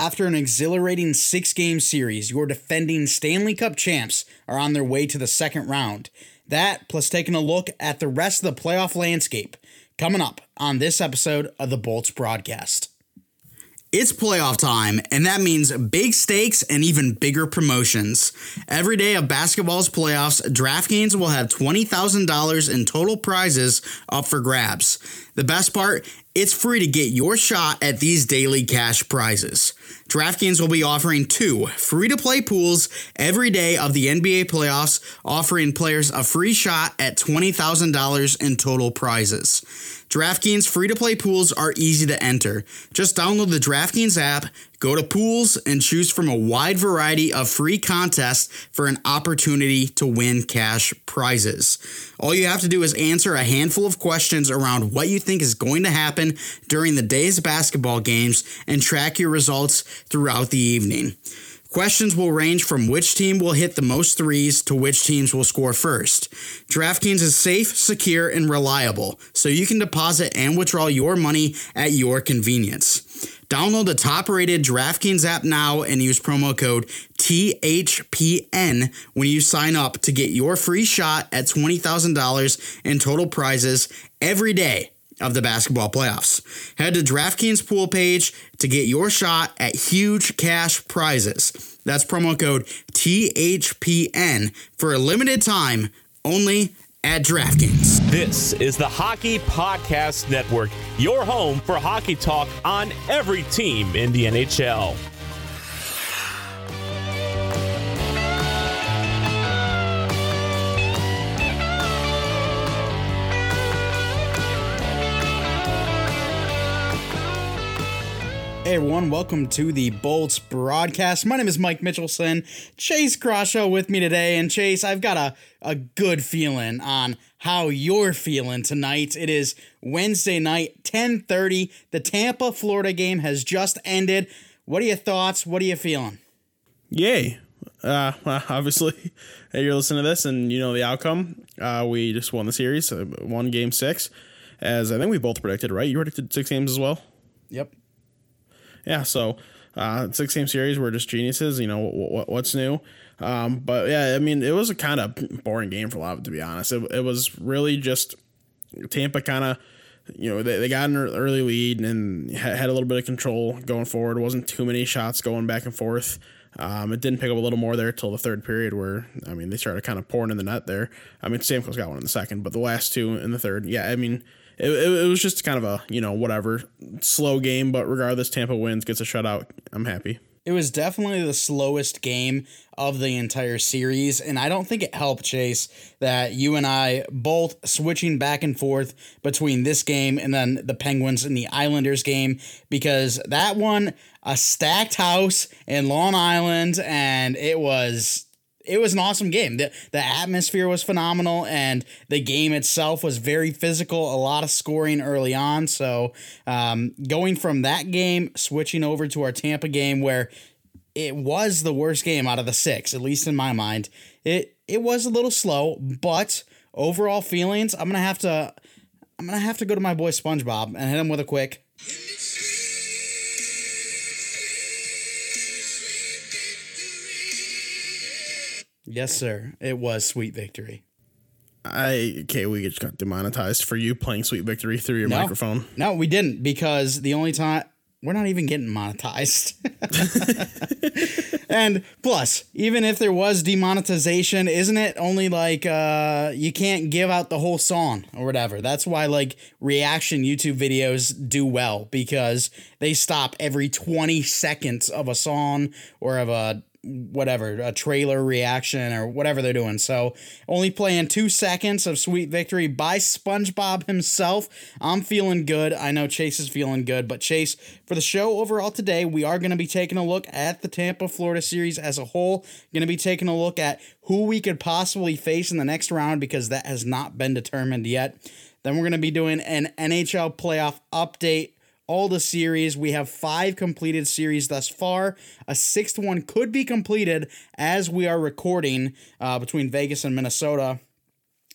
After an exhilarating six game series, your defending Stanley Cup champs are on their way to the second round. That, plus taking a look at the rest of the playoff landscape, coming up on this episode of the Bolts broadcast. It's playoff time, and that means big stakes and even bigger promotions. Every day of basketball's playoffs, DraftKings will have $20,000 in total prizes up for grabs. The best part, it's free to get your shot at these daily cash prizes. DraftKings will be offering two free to play pools every day of the NBA playoffs, offering players a free shot at $20,000 in total prizes. DraftKings free to play pools are easy to enter. Just download the DraftKings app, go to pools, and choose from a wide variety of free contests for an opportunity to win cash prizes. All you have to do is answer a handful of questions around what you think is going to happen during the day's basketball games and track your results throughout the evening. Questions will range from which team will hit the most threes to which teams will score first. DraftKings is safe, secure, and reliable, so you can deposit and withdraw your money at your convenience. Download the top rated DraftKings app now and use promo code THPN when you sign up to get your free shot at $20,000 in total prizes every day of the basketball playoffs. Head to DraftKings pool page to get your shot at huge cash prizes. That's promo code THPN for a limited time only at DraftKings. This is the Hockey Podcast Network, your home for hockey talk on every team in the NHL. Hey everyone, welcome to the Bolts broadcast. My name is Mike Mitchelson. Chase Croshaw with me today. And Chase, I've got a, a good feeling on how you're feeling tonight. It is Wednesday night, 1030. The Tampa, Florida game has just ended. What are your thoughts? What are you feeling? Yay. Uh, obviously, you're listening to this and you know the outcome. Uh, we just won the series, uh, won game six, as I think we both predicted, right? You predicted six games as well? Yep yeah, so uh, six game series, we're just geniuses. You know what, what's new. Um, but yeah, I mean, it was a kind of boring game for a lot of it, to be honest. It, it was really just Tampa kind of, you know, they, they got an early lead and had a little bit of control going forward. It wasn't too many shots going back and forth. Um, it didn't pick up a little more there till the third period, where I mean they started kind of pouring in the net there. I mean Stamkos got one in the second, but the last two in the third, yeah, I mean it, it, it, was just kind of a you know whatever slow game, but regardless, Tampa wins, gets a shutout. I'm happy. It was definitely the slowest game of the entire series, and I don't think it helped Chase that you and I both switching back and forth between this game and then the Penguins and the Islanders game because that one a stacked house in Long Island, and it was it was an awesome game. The, the atmosphere was phenomenal and the game itself was very physical, a lot of scoring early on. So, um, going from that game, switching over to our Tampa game where it was the worst game out of the six, at least in my mind. It it was a little slow, but overall feelings, I'm gonna have to I'm gonna have to go to my boy SpongeBob and hit him with a quick Yes, sir. It was Sweet Victory. I okay, we just got demonetized for you playing Sweet Victory through your no, microphone. No, we didn't because the only time we're not even getting monetized. and plus, even if there was demonetization, isn't it only like uh, you can't give out the whole song or whatever? That's why like reaction YouTube videos do well because they stop every 20 seconds of a song or of a whatever a trailer reaction or whatever they're doing. So only playing two seconds of Sweet Victory by SpongeBob himself. I'm feeling good. I know Chase is feeling good, but Chase, for the show overall today, we are going to be taking a look at the Tampa Florida series as a whole. Going to be taking a look at who we could possibly face in the next round because that has not been determined yet. Then we're going to be doing an NHL playoff update all the series. We have five completed series thus far. A sixth one could be completed as we are recording uh, between Vegas and Minnesota.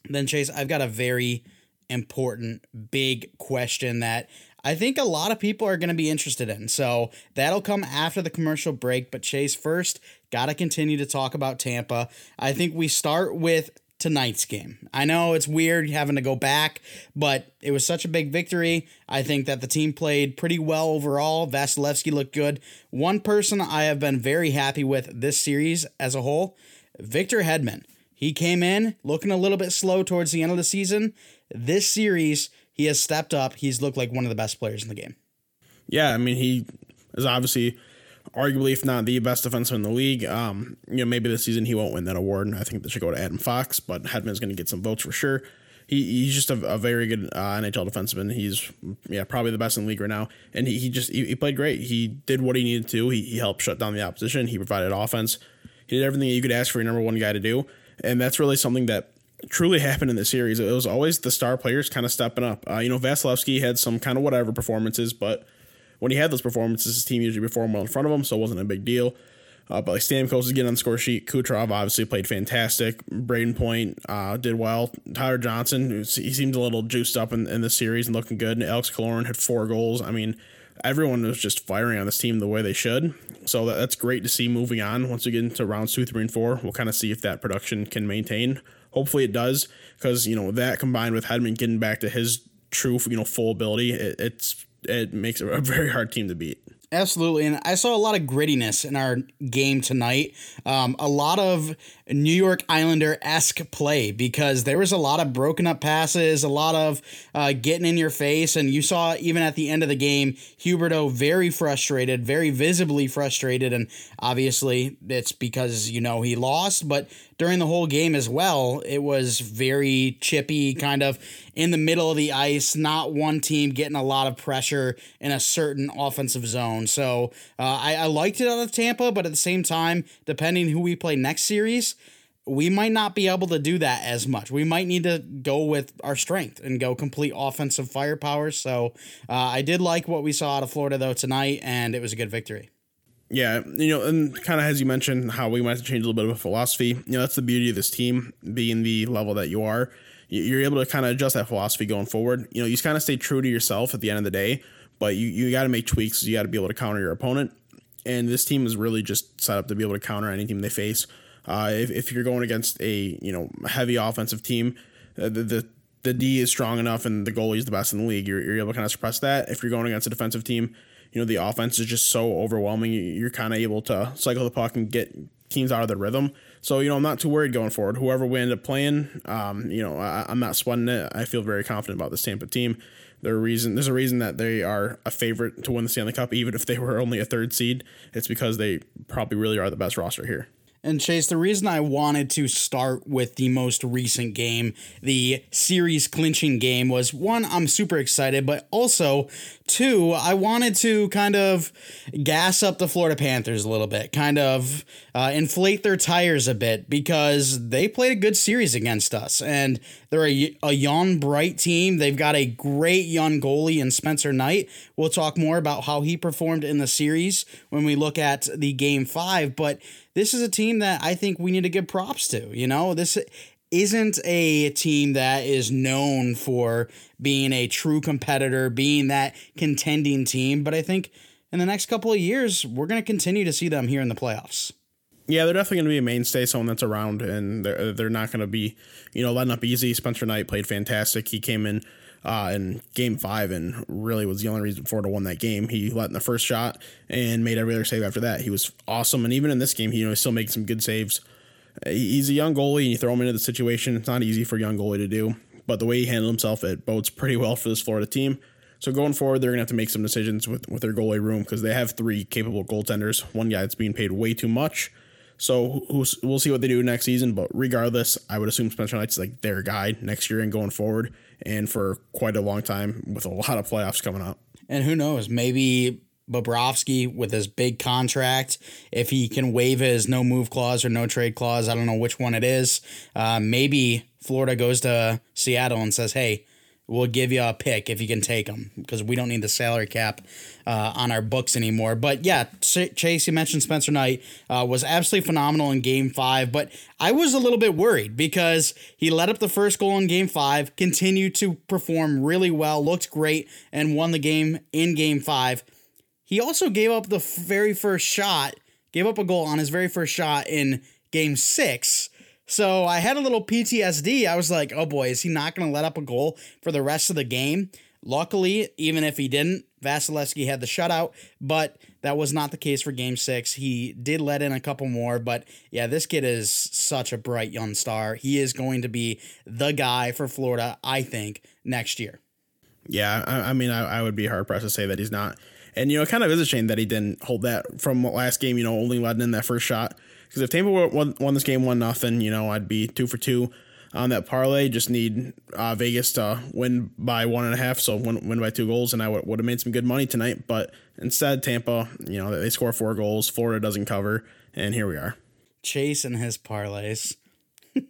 Then, Chase, I've got a very important, big question that I think a lot of people are going to be interested in. So that'll come after the commercial break. But Chase, first, got to continue to talk about Tampa. I think we start with tonight's game. I know it's weird having to go back, but it was such a big victory. I think that the team played pretty well overall. Vasilevskiy looked good. One person I have been very happy with this series as a whole, Victor Hedman. He came in looking a little bit slow towards the end of the season. This series, he has stepped up. He's looked like one of the best players in the game. Yeah, I mean, he is obviously arguably, if not the best defenseman in the league. Um, you know, maybe this season he won't win that award. I think that should go to Adam Fox, but Hedman's going to get some votes for sure. He, he's just a, a very good uh, NHL defenseman. He's yeah probably the best in the league right now, and he, he just he, he played great. He did what he needed to. He, he helped shut down the opposition. He provided offense. He did everything that you could ask for your number one guy to do, and that's really something that truly happened in the series. It was always the star players kind of stepping up. Uh, you know, Vasilevskiy had some kind of whatever performances, but when he had those performances, his team usually performed well in front of him, so it wasn't a big deal. Uh, but like Stamkos is getting on the score sheet. Kucherov obviously played fantastic. Brayden Point uh, did well. Tyler Johnson, he seemed a little juiced up in, in this series and looking good. And Alex Killorn had four goals. I mean, everyone was just firing on this team the way they should. So that, that's great to see moving on. Once we get into rounds two, three, and four, we'll kind of see if that production can maintain. Hopefully it does, because you know that combined with Hedman getting back to his true, you know, full ability, it, it's it makes it a very hard team to beat. Absolutely. And I saw a lot of grittiness in our game tonight. Um, a lot of New York Islander esque play because there was a lot of broken up passes, a lot of uh, getting in your face. And you saw even at the end of the game, Huberdeau very frustrated, very visibly frustrated. And obviously, it's because, you know, he lost. But during the whole game as well, it was very chippy, kind of in the middle of the ice, not one team getting a lot of pressure in a certain offensive zone. So uh, I, I liked it out of Tampa, but at the same time, depending who we play next series, we might not be able to do that as much. We might need to go with our strength and go complete offensive firepower. So uh, I did like what we saw out of Florida though tonight, and it was a good victory. Yeah, you know, and kind of as you mentioned, how we might have to change a little bit of a philosophy. You know, that's the beauty of this team being the level that you are. You're able to kind of adjust that philosophy going forward. You know, you kind of stay true to yourself at the end of the day, but you, you got to make tweaks. You got to be able to counter your opponent. And this team is really just set up to be able to counter any team they face. Uh, if, if you're going against a you know heavy offensive team, uh, the, the the D is strong enough and the goalie is the best in the league. You're, you're able to kind of suppress that. If you're going against a defensive team, you know the offense is just so overwhelming. You're kind of able to cycle the puck and get teams out of their rhythm. So you know I'm not too worried going forward. Whoever we end up playing, um, you know I, am not sweating it. I feel very confident about this Tampa team. There's a reason there's a reason that they are a favorite to win the Stanley Cup, even if they were only a third seed. It's because they probably really are the best roster here. And Chase, the reason I wanted to start with the most recent game, the series clinching game, was one, I'm super excited, but also two, I wanted to kind of gas up the Florida Panthers a little bit, kind of uh, inflate their tires a bit because they played a good series against us. And they're a, a young, bright team. They've got a great young goalie in Spencer Knight. We'll talk more about how he performed in the series when we look at the game five, but this is a team that I think we need to give props to. You know, this isn't a team that is known for being a true competitor, being that contending team, but I think in the next couple of years, we're going to continue to see them here in the playoffs. Yeah, they're definitely going to be a mainstay, someone that's around, and they're, they're not going to be, you know, letting up easy. Spencer Knight played fantastic. He came in uh, in game five and really was the only reason Florida won that game. He let in the first shot and made every other save after that. He was awesome. And even in this game, he, you know, still making some good saves. He's a young goalie and you throw him into the situation. It's not easy for a young goalie to do, but the way he handled himself, it bodes pretty well for this Florida team. So going forward, they're going to have to make some decisions with, with their goalie room because they have three capable goaltenders. One guy that's being paid way too much. So we'll see what they do next season. But regardless, I would assume Spencer Knight's like their guy next year and going forward and for quite a long time with a lot of playoffs coming up. And who knows, maybe Bobrovsky with his big contract, if he can waive his no move clause or no trade clause, I don't know which one it is. Uh, maybe Florida goes to Seattle and says, hey, we'll give you a pick if you can take them because we don't need the salary cap uh, on our books anymore. But yeah, Chase, you mentioned Spencer Knight uh, was absolutely phenomenal in game five, but I was a little bit worried because he led up the first goal in game five, continued to perform really well, looked great, and won the game in game five. He also gave up the very first shot, gave up a goal on his very first shot in game six so I had a little PTSD. I was like, oh boy, is he not going to let up a goal for the rest of the game? Luckily, even if he didn't, Vasilevskiy had the shutout, but that was not the case for game six. He did let in a couple more, but yeah, this kid is such a bright young star. He is going to be the guy for Florida, I think, next year. Yeah, I, I mean, I, I would be hard pressed to say that he's not. And, you know, it kind of is a shame that he didn't hold that from last game, you know, only letting in that first shot. Because if Tampa won, won this game one nothing, you know, I'd be two for two on that parlay. Just need uh, Vegas to win by one and a half, so win, win by two goals, and I would, would have made some good money tonight. But instead, Tampa, you know, they score four goals. Florida doesn't cover, and here we are. Chase and his parlays.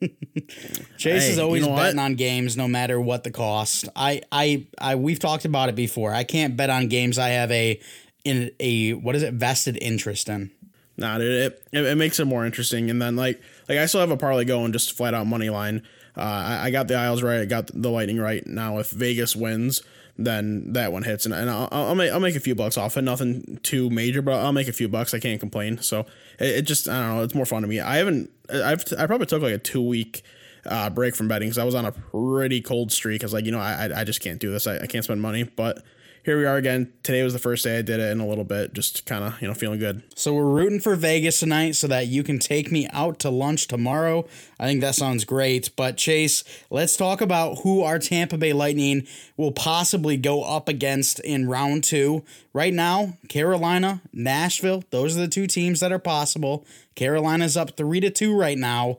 Chase hey, is always you know betting what? on games no matter what the cost. I, I, I, we've talked about it before. I can't bet on games I have a in a what is it vested interest in. Nah, it, it, it makes it more interesting. And then like like I still have a parlay going, just flat out money line. Uh, I, I, got the Isles right. I got the Lightning right. Now if Vegas wins, then that one hits, and, and I'll, I'll make I'll make a few bucks off it. Nothing too major, but I'll make a few bucks. I can't complain. So it, it just I don't know. It's more fun to me. I haven't. I've I probably took like a two week. Uh, break from betting because I was on a pretty cold streak. I was like, you know, I I just can't do this. I, I can't spend money. But here we are again. Today was the first day I did it in a little bit, just kind of, you know, feeling good. So we're rooting for Vegas tonight so that you can take me out to lunch tomorrow. I think that sounds great. But Chase, let's talk about who our Tampa Bay Lightning will possibly go up against in round two. Right now, Carolina, Nashville, those are the two teams that are possible. Carolina's up three to two right now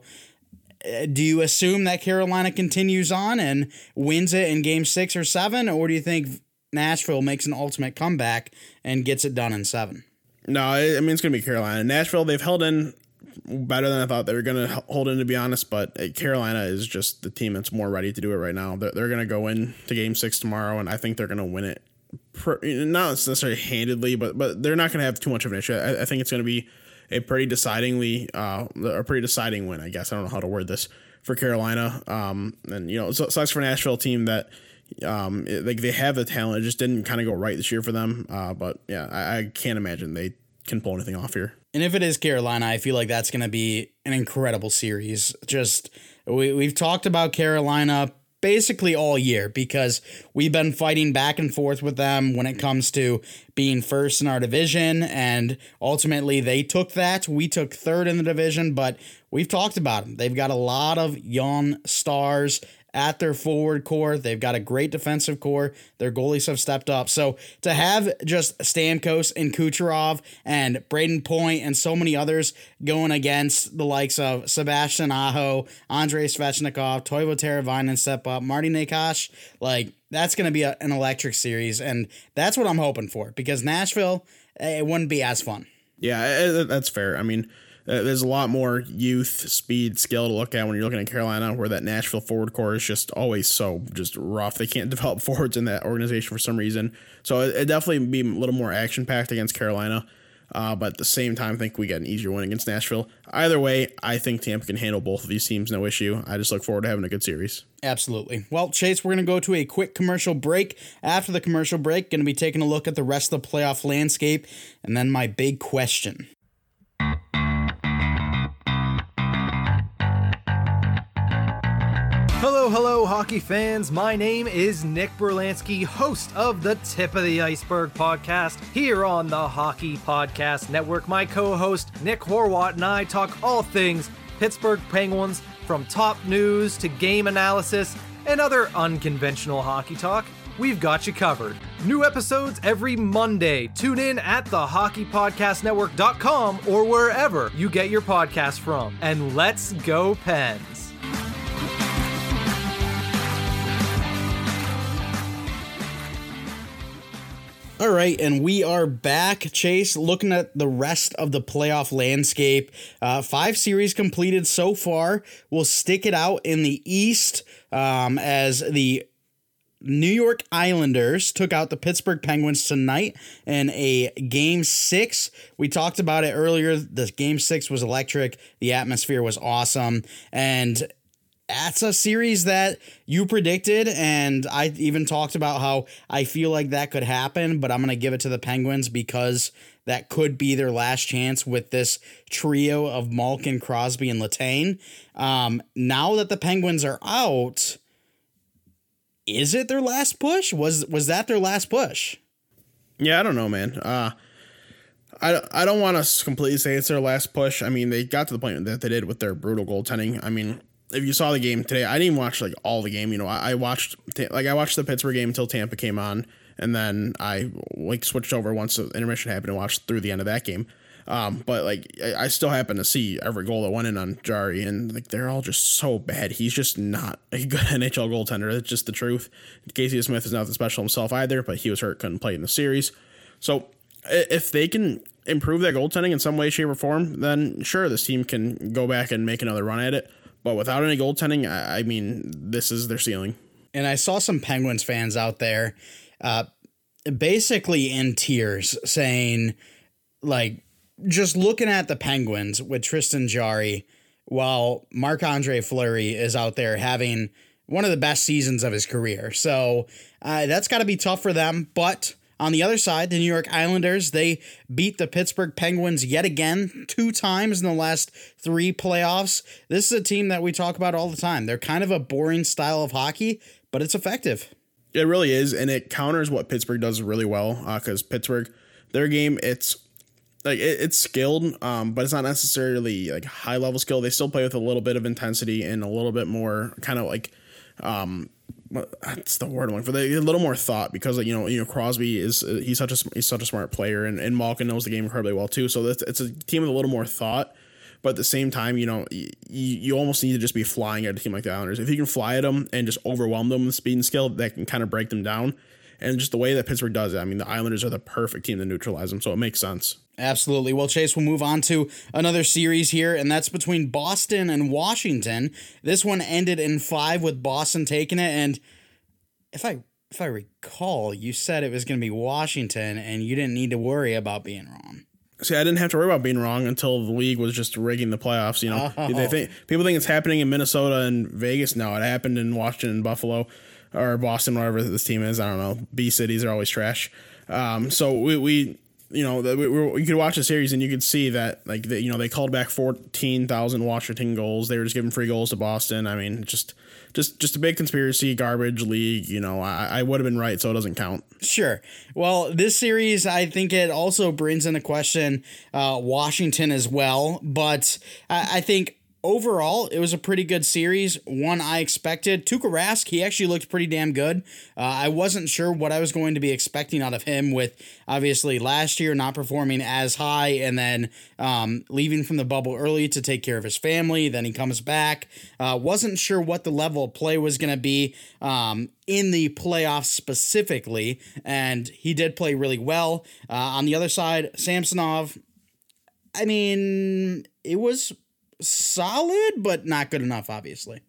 uh, do you assume that Carolina continues on and wins it in game six or seven, or do you think Nashville makes an ultimate comeback and gets it done in seven. No, I mean it's going to be Carolina. Nashville, they've held in better than I thought they were going to hold in, to be honest. But Carolina is just the team that's more ready to do it right now. They're, they're going to go in to Game Six tomorrow, and I think they're going to win it. not necessarily handedly, but but they're not going to have too much of an issue. I, I think it's going to be a pretty decidingly, uh, a pretty deciding win. I guess I don't know how to word this for Carolina. Um, and you know, it sucks for Nashville team that um, it, like they have the talent, it just didn't kind of go right this year for them. Uh, but yeah, I, I can't imagine they can pull anything off here. And if it is Carolina, I feel like that's going to be an incredible series. Just we we've talked about Carolina basically all year because we've been fighting back and forth with them when it comes to being first in our division and ultimately they took that we took third in the division but we've talked about them they've got a lot of young stars at their forward core. They've got a great defensive core. Their goalies have stepped up. So to have just Stamkos and Kucherov and Brayden Point and so many others going against the likes of Sebastian Aho, Andrei Svechnikov, Teuvo Teravainen step up, Marty Necas, like that's going to be a, an electric series. And that's what I'm hoping for because Nashville, eh, it wouldn't be as fun. Yeah, eh, eh, that's fair. I mean, uh, there's a lot more youth, speed, skill to look at when you're looking at Carolina, where that Nashville forward core is just always so just rough. They can't develop forwards in that organization for some reason. So it, it definitely be a little more action packed against Carolina. Uh, but at the same time, I think we get an easier win against Nashville. Either way, I think Tampa can handle both of these teams, no issue. I just look forward to having a good series. Absolutely. Well, Chase, we're going to go to a quick commercial break. After the commercial break, going to be taking a look at the rest of the playoff landscape, and then my big question. Hello, hockey fans. My name is Nick Berlansky, host of the Tip of the Iceberg podcast here on the Hockey Podcast Network. My co host, Nick Horwat, and I talk all things Pittsburgh Penguins from top news to game analysis and other unconventional hockey talk. We've got you covered. New episodes every Monday. Tune in at thehockeypodcastnetwork.com or wherever you get your podcast from. And let's go, Pens. All right, and we are back, Chase, looking at the rest of the playoff landscape. Uh, five series completed so far. We'll stick it out in the East um, as the New York Islanders took out the Pittsburgh Penguins tonight in a game six. We talked about it earlier. The game six was electric. The atmosphere was awesome. And that's a series that you predicted, and I even talked about how I feel like that could happen, but I'm going to give it to the Penguins because that could be their last chance with this trio of Malkin, Crosby, and Letang Um, now that the Penguins are out, is it their last push? Was was that their last push? Yeah, I don't know, man. Uh, I, I don't want to completely say it's their last push. I mean, they got to the point that they did with their brutal goaltending. I mean, if you saw the game today, I didn't watch like all the game. You know, I, I watched like I watched the Pittsburgh game until Tampa came on, and then I like switched over once the intermission happened and watched through the end of that game. Um, but like I, I still happen to see every goal that went in on Jarry, and like they're all just so bad. He's just not a good NHL goaltender. That's just the truth. Casey DeSmith is not the special himself either, but he was hurt, couldn't play in the series. So if they can improve that goaltending in some way, shape, or form, then sure, this team can go back and make another run at it. But without any goaltending, I, I mean, this is their ceiling. And I saw some Penguins fans out there, uh, basically in tears, saying, like, just looking at the Penguins with Tristan Jarry, while Marc Andre Fleury is out there having one of the best seasons of his career. So uh, that's got to be tough for them. But on the other side, the New York Islanders, they beat the Pittsburgh Penguins yet again, two times in the last three playoffs. This is a team that we talk about all the time. They're kind of a boring style of hockey, but it's effective. It really is, and it counters what Pittsburgh does really well. Because uh, Pittsburgh, their game, it's like it, it's skilled, um, but it's not necessarily like high level skill. They still play with a little bit of intensity and a little bit more kind of like um, that's the word I'm looking for. A little more thought because you know you know Crosby is uh, he's such a he's such a smart player and, and Malkin knows the game incredibly well too. So that's it's a team with a little more thought. But at the same time, you know, you, you almost need to just be flying at a team like the Islanders. If you can fly at them and just overwhelm them with speed and skill, that can kind of break them down. And just the way that Pittsburgh does it, I mean, the Islanders are the perfect team to neutralize them, so it makes sense. Absolutely. Well, Chase, we'll move on to another series here, and that's between Boston and Washington. This one ended in five with Boston taking it, and if I if I recall, you said it was going to be Washington, and you didn't need to worry about being wrong. See, I didn't have to worry about being wrong until the league was just rigging the playoffs. You know, oh. they think people think it's happening in Minnesota and Vegas. No, it happened in Washington and Buffalo or Boston, wherever this team is. I don't know. B cities are always trash. Um, so we, we you know, we, we, you could watch the series and you could see that, like, the, you know, they called back 14,000 Washington goals. They were just giving free goals to Boston. I mean, just, just, just a big conspiracy, garbage league. You know, I, I would have been right, so it doesn't count. Sure. Well, this series, I think it also brings in into question uh, Washington as well. But I, I think overall, it was a pretty good series. One I expected. Tuukka Rask, he actually looked pretty damn good. Uh, I wasn't sure what I was going to be expecting out of him with obviously last year not performing as high and then um, leaving from the bubble early to take care of his family. Then he comes back. Uh, wasn't sure what the level of play was going to be um, in the playoffs specifically, and he did play really well. Uh, on the other side, Samsonov, I mean, it was solid, but not good enough, obviously.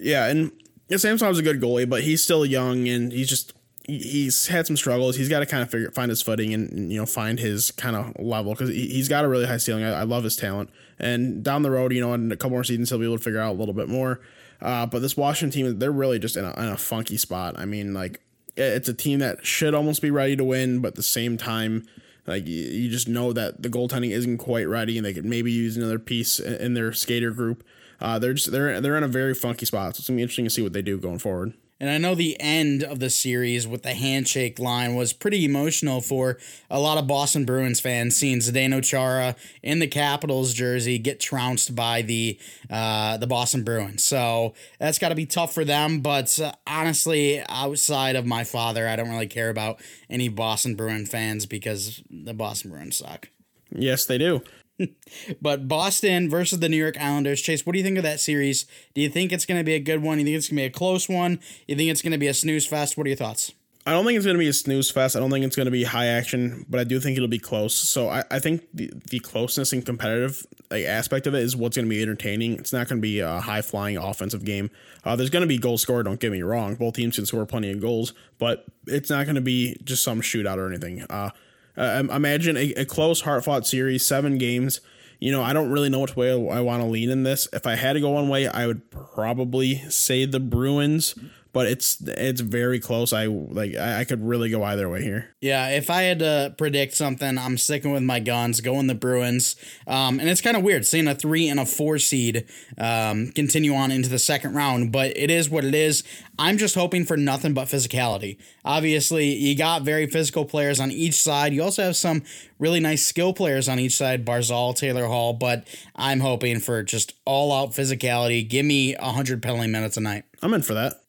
Yeah, and Samson's a good goalie, but he's still young and he's just he's had some struggles. He's got to kind of figure find his footing and you know find his kind of level because he's got a really high ceiling. I, I, love his talent, and down the road, you know, in a couple more seasons, he'll be able to figure out a little bit more. Uh, but this Washington team, they're really just in a, in a funky spot. I mean, like it's a team that should almost be ready to win, but at the same time, like you just know that the goaltending isn't quite ready, and they could maybe use another piece in their skater group. Uh, they're just they're they're in a very funky spot. So it's gonna be interesting to see what they do going forward. And I know the end of the series with the handshake line was pretty emotional for a lot of Boston Bruins fans, seeing Zdeno Chara in the Capitals jersey get trounced by the uh, the Boston Bruins. So that's got to be tough for them. But uh, honestly, outside of my father, I don't really care about any Boston Bruin fans because the Boston Bruins suck. Yes, they do. but Boston versus the New York Islanders. Chase, what do you think of that series? Do you think it's going to be a good one? You think it's going to be a close one? You think it's going to be a snooze fest? What are your thoughts? I don't think it's going to be a snooze fest. I don't think it's going to be high action, but I do think it'll be close. So I, I think the, the closeness and competitive like, aspect of it is what's going to be entertaining. It's not going to be a high flying offensive game. Uh, there's going to be goals scored. Don't get me wrong. Both teams can score plenty of goals, but it's not going to be just some shootout or anything. Uh, uh, imagine a, a close, hard fought series, seven games. You know, I don't really know which way I want to lean in this. If I had to go one way, I would probably say the Bruins but it's it's very close. I like I, could really go either way here. Yeah, if I had to predict something, I'm sticking with my guns, going the Bruins. Um, and it's kind of weird seeing a three and a four seed um, continue on into the second round, but it is what it is. I'm just hoping for nothing but physicality. Obviously, you got very physical players on each side. You also have some really nice skill players on each side, Barzal, Taylor Hall, but I'm hoping for just all out physicality. Give me 100 penalty minutes a night. I'm in for that.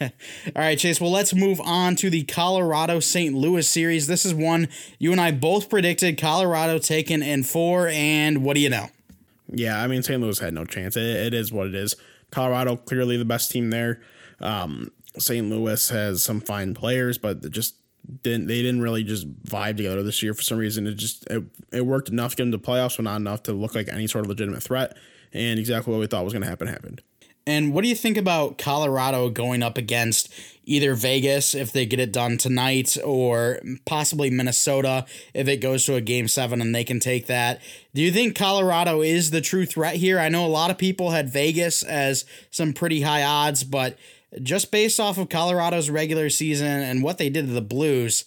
All right, Chase. Well, let's move on to the Colorado St. Louis series. This is one you and I both predicted Colorado taken in four, and what do you know? Yeah, I mean, St. Louis had no chance. it, it is what it is. Colorado, clearly the best team there. Um, St. Louis has some fine players, but just didn't they didn't really just vibe together this year for some reason. It just it, it worked enough to get into playoffs, but not enough to look like any sort of legitimate threat. And exactly what we thought was going to happen happened. And what do you think about Colorado going up against either Vegas if they get it done tonight or possibly Minnesota if it goes to a game seven and they can take that? Do you think Colorado is the true threat here? I know a lot of people had Vegas as some pretty high odds, but just based off of Colorado's regular season and what they did to the Blues,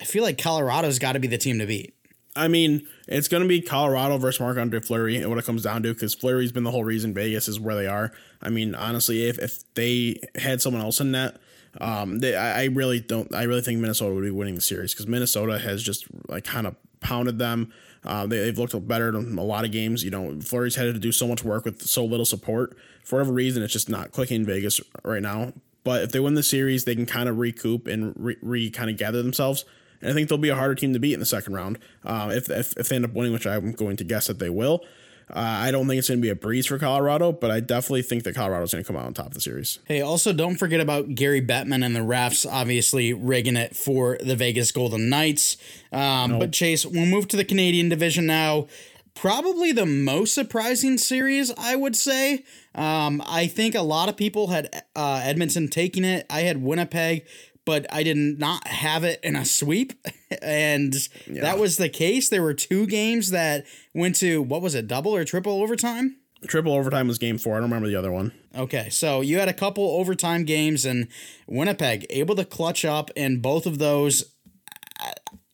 I feel like Colorado's got to be the team to beat. I mean, it's going to be Colorado versus Marc Andre Fleury, and what it comes down to, because Fleury's been the whole reason Vegas is where they are. I mean, honestly, if, if they had someone else in net, um, they, I, I really don't. I really think Minnesota would be winning the series because Minnesota has just like kind of pounded them. Uh, they, have looked better in a lot of games. You know, Fleury's had to do so much work with so little support. For whatever reason, it's just not clicking in Vegas right now. But if they win the series, they can kind of recoup and re, re kind of gather themselves and I think they'll be a harder team to beat in the second round uh, if, if, if they end up winning, which I'm going to guess that they will. Uh, I don't think it's going to be a breeze for Colorado, but I definitely think that Colorado's going to come out on top of the series. Hey, also don't forget about Gary Bettman and the refs, obviously rigging it for the Vegas Golden Knights. Um, nope. But Chase, we'll move to the Canadian division now. Probably the most surprising series, I would say. Um, I think a lot of people had uh, Edmonton taking it. I had Winnipeg but I did not have it in a sweep. and yeah. that was the case. There were two games that went to, what was it, double or triple overtime? Triple overtime was game four. I don't remember the other one. Okay, so you had a couple overtime games, and Winnipeg able to clutch up in both of those.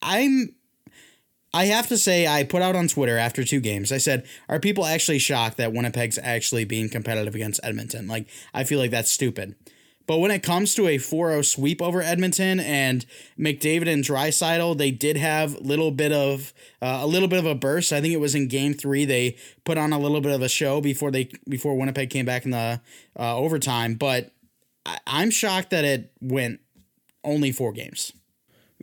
I'm I have to say, I put out on Twitter after two games, I said, Are people actually shocked that Winnipeg's actually being competitive against Edmonton? Like, I feel like that's stupid. But when it comes to a 4-0 sweep over Edmonton and McDavid and Draisaitl, they did have little bit of uh, a little bit of a burst. I think it was in Game Three they put on a little bit of a show before they before Winnipeg came back in the uh, overtime. But I, I'm shocked that it went only four games.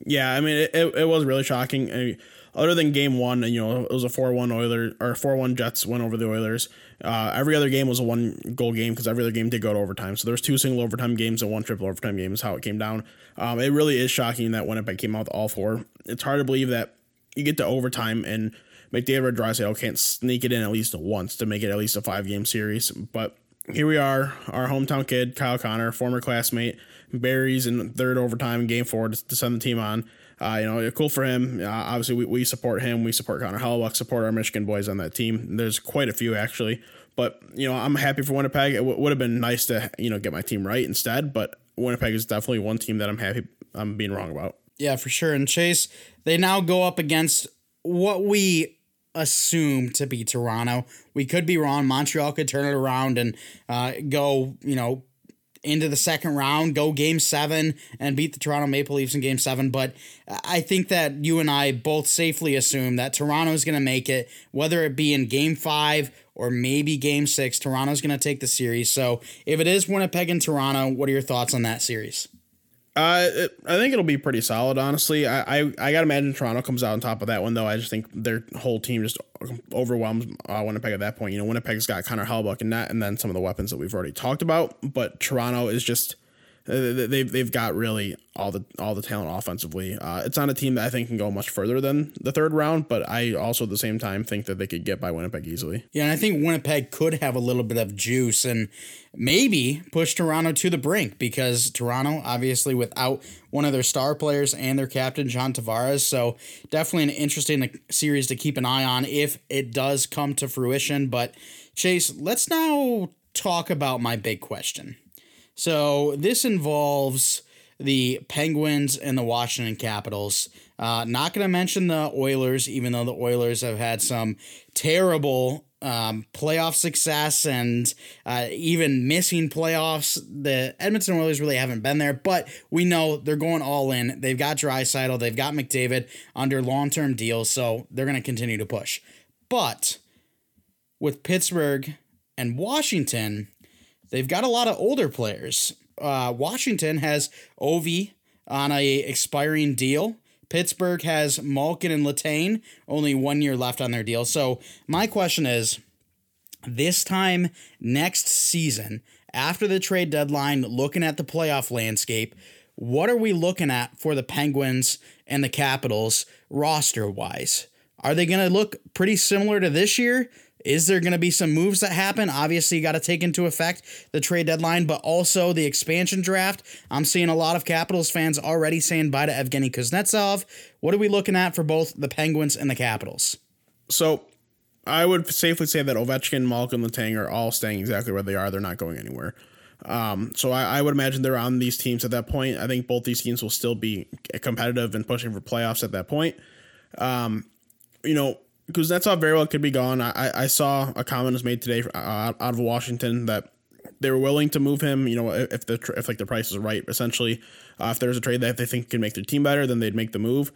Yeah, I mean it, it, it was really shocking. I mean, other than game one, and you know, it was a 4 1 Oilers or 4 1 Jets went over the Oilers. Uh, every other game was a one goal game because every other game did go to overtime. So there was two single overtime games and one triple overtime game is how it came down. Um, it really is shocking that Winnipeg came out with all four. It's hard to believe that you get to overtime and McDavid or Draisaitl can't sneak it in at least once to make it at least a five game series. But here we are, our hometown kid, Kyle Connor, former classmate, buries in third overtime, game four to, to send the team on. Uh, you know, cool for him. Uh, obviously, we, we support him. We support Connor Hellebuyck, support our Michigan boys on that team. There's quite a few actually, but you know, I'm happy for Winnipeg. It w- would have been nice to you know get my team right instead, but Winnipeg is definitely one team that I'm happy I'm being wrong about. Yeah, for sure. And Chase, they now go up against what we assume to be Toronto. We could be wrong. Montreal could turn it around and uh, go, you know, into the second round, go game seven, and beat the Toronto Maple Leafs in game seven. But I think that you and I both safely assume that Toronto is going to make it, whether it be in game five or maybe game six. Toronto's going to take the series. So if it is Winnipeg and Toronto, what are your thoughts on that series? Uh, I think it'll be pretty solid, honestly. I, I, I gotta imagine Toronto comes out on top of that one, though. I just think their whole team just overwhelms uh, Winnipeg at that point. You know, Winnipeg's got Connor Hellebuyck and that, and then some of the weapons that we've already talked about. But Toronto is just they've they've got really all the all the talent offensively. Uh, it's on a team that I think can go much further than the third round, but I also at the same time think that they could get by Winnipeg easily. Yeah, and I think Winnipeg could have a little bit of juice and maybe push Toronto to the brink because Toronto obviously without one of their star players and their captain John Tavares, so definitely an interesting series to keep an eye on if it does come to fruition. But Chase, let's now talk about my big question. So this involves the Penguins and the Washington Capitals. Uh, not going to mention the Oilers, even though the Oilers have had some terrible um, playoff success and uh, even missing playoffs. The Edmonton Oilers really haven't been there, but we know they're going all in. They've got Draisaitl, they've got McDavid under long term deals, so they're going to continue to push. But with Pittsburgh and Washington, they've got a lot of older players. Uh, Washington has Ovi on a expiring deal. Pittsburgh has Malkin and Letang, only one year left on their deal. So my question is, this time next season, after the trade deadline, looking at the playoff landscape, what are we looking at for the Penguins and the Capitals roster wise? Are they going to look pretty similar to this year? Is there going to be some moves that happen? Obviously, you got to take into effect the trade deadline, but also the expansion draft. I'm seeing a lot of Capitals fans already saying bye to Evgeny Kuznetsov. What are we looking at for both the Penguins and the Capitals? So, I would safely say that Ovechkin, Malkin, Letang are all staying exactly where they are. They're not going anywhere. Um, so I, I, would imagine they're on these teams at that point. I think both these teams will still be competitive and pushing for playoffs at that point. Um, you know, Kuznetsov very well could be gone. I, I saw a comment was made today uh, out of Washington that they were willing to move him. You know, if the if like the price is right, essentially, uh, if there's a trade that they think can make their team better, then they'd make the move.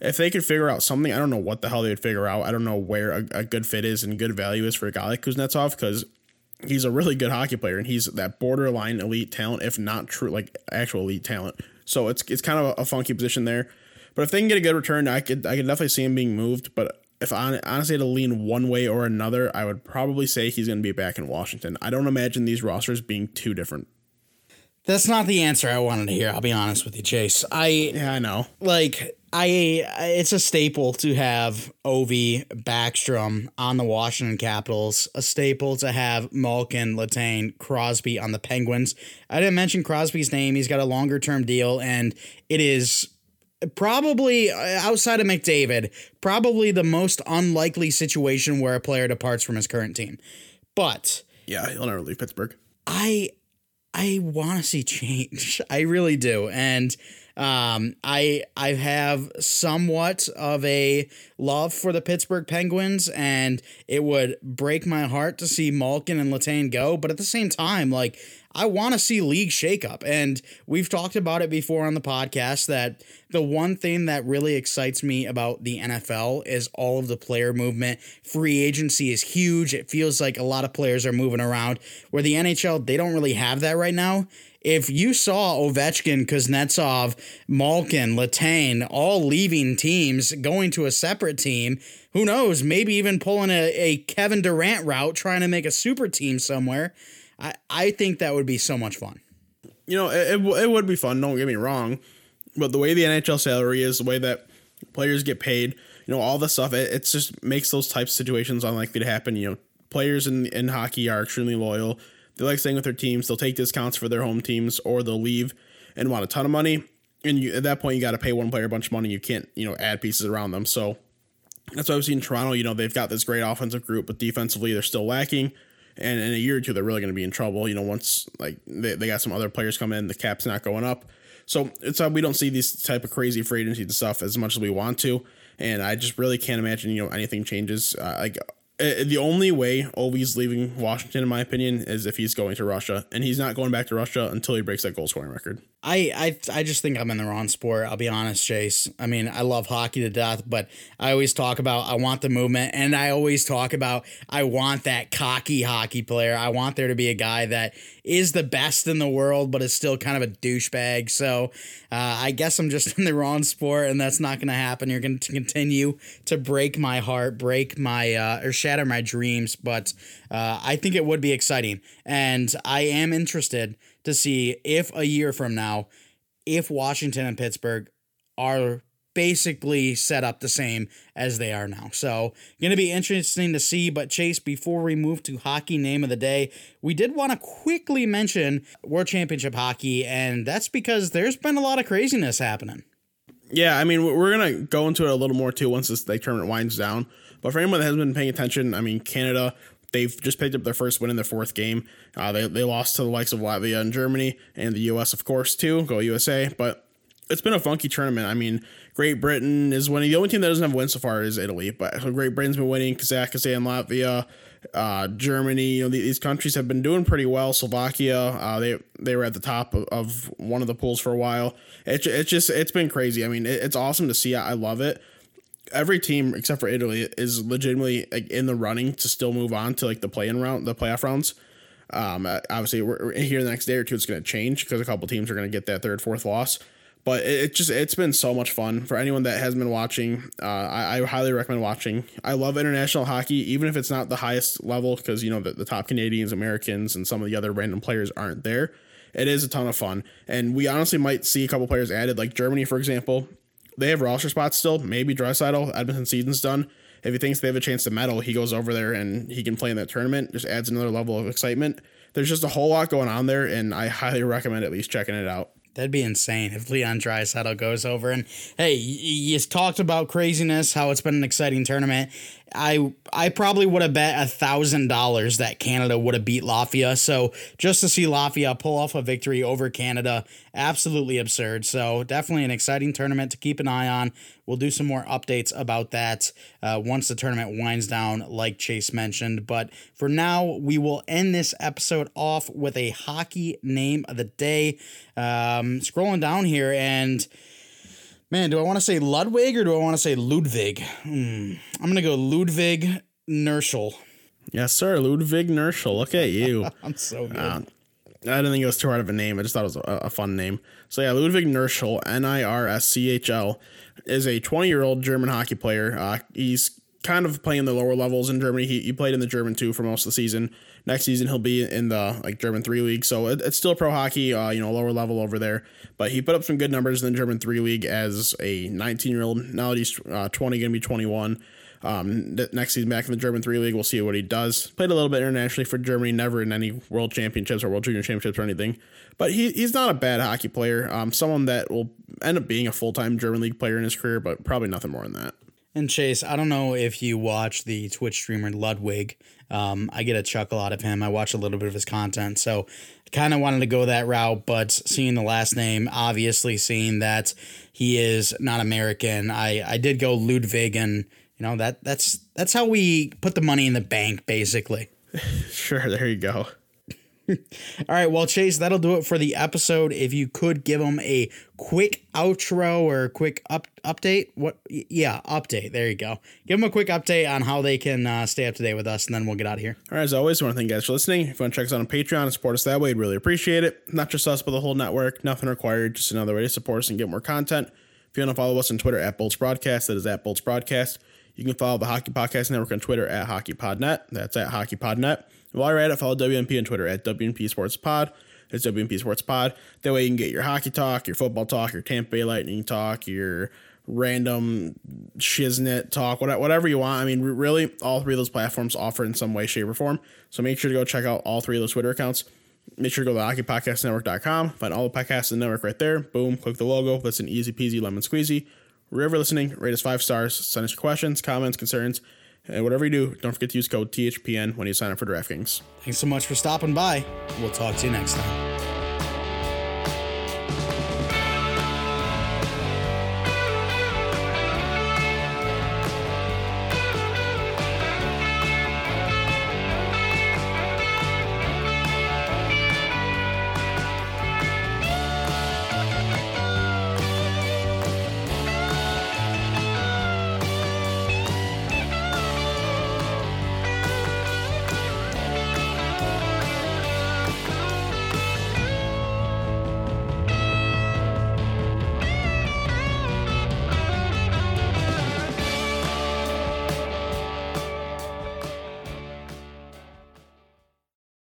If they could figure out something, I don't know what the hell they would figure out. I don't know where a, a good fit is and good value is for a guy like Kuznetsov because he's a really good hockey player and he's that borderline elite talent, if not true, like actual elite talent. So it's it's kind of a, a funky position there. But if they can get a good return, I could I could definitely see him being moved. But if I honestly had to lean one way or another, I would probably say he's going to be back in Washington. I don't imagine these rosters being too different. That's not the answer I wanted to hear. I'll be honest with you, Chase. I yeah, I know. Like I, it's a staple to have Ovi Backstrom on the Washington Capitals. A staple to have Malkin, Letang, Crosby on the Penguins. I didn't mention Crosby's name. He's got a longer term deal, and it is probably uh, outside of McDavid, probably the most unlikely situation where a player departs from his current team. But yeah, he'll never leave Pittsburgh. I I want to see change. I really do, and um, I I have somewhat of a love for the Pittsburgh Penguins, and it would break my heart to see Malkin and Letang go. But at the same time, like I want to see league shakeup. And we've talked about it before on the podcast that the one thing that really excites me about the NFL is all of the player movement. Free agency is huge. It feels like a lot of players are moving around. Where the NHL, they don't really have that right now. If you saw Ovechkin, Kuznetsov, Malkin, Letang all leaving teams, going to a separate team, who knows, maybe even pulling a, a Kevin Durant route, trying to make a super team somewhere I, I think that would be so much fun. You know, it, it, it would be fun. Don't get me wrong, but the way the NHL salary is, the way that players get paid, you know, all the stuff, it, it just makes those types of situations unlikely to happen. You know, players in in hockey are extremely loyal. They like staying with their teams. They'll take discounts for their home teams, or they'll leave and want a ton of money. And you, at that point, you got to pay one player a bunch of money. You can't, you know, add pieces around them. So that's why I've seen Toronto. You know, they've got this great offensive group, but defensively, they're still lacking and in a year or two they're really going to be in trouble. You know, once like they, they got some other players come in, the cap's not going up. So it's uh, we don't see these type of crazy free agency and stuff as much as we want to, and I just really can't imagine you know anything changes. Uh, like uh, the only way Ovi's leaving Washington, in my opinion, is if he's going to Russia, and he's not going back to Russia until he breaks that goal scoring record. I, I I just think I'm in the wrong sport. I'll be honest, Chase. I mean, I love hockey to death, but I always talk about I want the movement, and I always talk about I want that cocky hockey player. I want there to be a guy that is the best in the world, but is still kind of a douchebag. So uh, I guess I'm just in the wrong sport, and that's not going to happen. You're going to continue to break my heart, break my uh, or shatter my dreams, but uh, I think it would be exciting, and I am interested to see if a year from now, if Washington and Pittsburgh are basically set up the same as they are now. So, going to be interesting to see. But, Chase, before we move to hockey name of the day, we did want to quickly mention World Championship hockey, and that's because there's been a lot of craziness happening. Yeah, I mean, we're going to go into it a little more too once this like, tournament winds down. But for anyone that hasn't been paying attention, I mean, Canada, they've just picked up their first win in their fourth game. Uh, they, they lost to the likes of Latvia and Germany and the U.S., of course, too. Go USA. But it's been a funky tournament. I mean, Great Britain is winning. The only team that doesn't have wins so far is Italy, but Great Britain's been winning. Kazakhstan, Latvia, uh, Germany. You know, these countries have been doing pretty well. Slovakia, uh, they they were at the top of, of, one of the pools for a while. It, it's just it's been crazy. I mean, it, it's awesome to see. I love it. Every team except for Italy is legitimately like, in the running to still move on to like the play-in round, the playoff rounds. Um, obviously, we're, here the next day or two. It's going to change because a couple teams are going to get that third, fourth loss. But it, it, just it's been so much fun. For anyone that has been watching uh, I, I, highly recommend watching. I love international hockey even if it's not the highest level because you know the, the top canadians americans and some of the other random players aren't there. It is a ton of fun. And we honestly might see a couple players added like germany for example they have roster spots still maybe Draisaitl edmonton season's done if he thinks they have a chance to medal he goes over there and he can play in that tournament just adds another level of excitement there's just a whole lot going on there and i highly recommend at least checking it out That'd be insane if Leon Draisaitl goes over. And hey, you talked about craziness, how it's been an exciting tournament. I I probably would have bet a thousand dollars that Canada would have beat Latvia. So just to see Latvia pull off a victory over Canada, absolutely absurd. So definitely an exciting tournament to keep an eye on. We'll do some more updates about that uh, once the tournament winds down, like Chase mentioned. But for now, we will end this episode off with a hockey name of the day. Um, scrolling down here and Man, do I want to say Ludwig or do I want to say Ludwig? Hmm. I'm gonna go Ludwig Nirschl. Yes, sir, Ludwig Nirschl. Look at you. I'm so good. Uh, I didn't think it was too hard of a name. I just thought it was a, a fun name. So yeah, Ludwig Nirschl, N I R S C H L, is a 20 year old German hockey player. Uh, he's kind of playing the lower levels in Germany. He, he played in the German two for most of the season. Next season he'll be in the like German three league, so it, it's still pro hockey, uh, you know, lower level over there. But he put up some good numbers in the German three league as a 19 year old. Now that he's uh, 20, gonna be 21. Um, next season back in the German three league, we'll see what he does. Played a little bit internationally for Germany, never in any world championships or world junior championships or anything. But he, he's not a bad hockey player. Um, someone that will end up being a full time German league player in his career, but probably nothing more than that. And Chase, I don't know if you watch the Twitch streamer Ludwig. Um, I get a chuckle out of him. I watch a little bit of his content, so I kind of wanted to go that route. But seeing the last name, obviously seeing that he is not American, I I did go Ludwig, and you know that that's that's how we put the money in the bank, basically. sure, there you go. All right, well, Chase, that'll do it for the episode. If you could give them a quick outro or a quick up update, what? Yeah, update. There you go. Give them a quick update on how they can uh, stay up to date with us, and then we'll get out of here. All right, as always, I want to thank you guys for listening. If you want to check us out on Patreon and support us that way, we'd really appreciate it. Not just us, but the whole network. Nothing required, just another way to support us and get more content. If you want to follow us on Twitter at Bolts Broadcast, that is at Bolts Broadcast. You can follow the Hockey Podcast Network on Twitter at HockeyPodNet. That's at HockeyPodNet. While you're at it, follow WNP on Twitter at WNP Sports Pod. It's WNP Sports Pod. That way you can get your hockey talk, your football talk, your Tampa Bay Lightning talk, your random shiznit talk, whatever you want. I mean, really, all three of those platforms offer in some way, shape, or form. So make sure to go check out all three of those Twitter accounts. Make sure to go to hockeypodcastnetwork.com, find all the podcasts in the network right there. Boom, click the logo. That's an easy peasy lemon squeezy. Wherever listening, rate us five stars, send us your questions, comments, concerns, and whatever you do, don't forget to use code THPN when you sign up for DraftKings. Thanks so much for stopping by. We'll talk to you next time.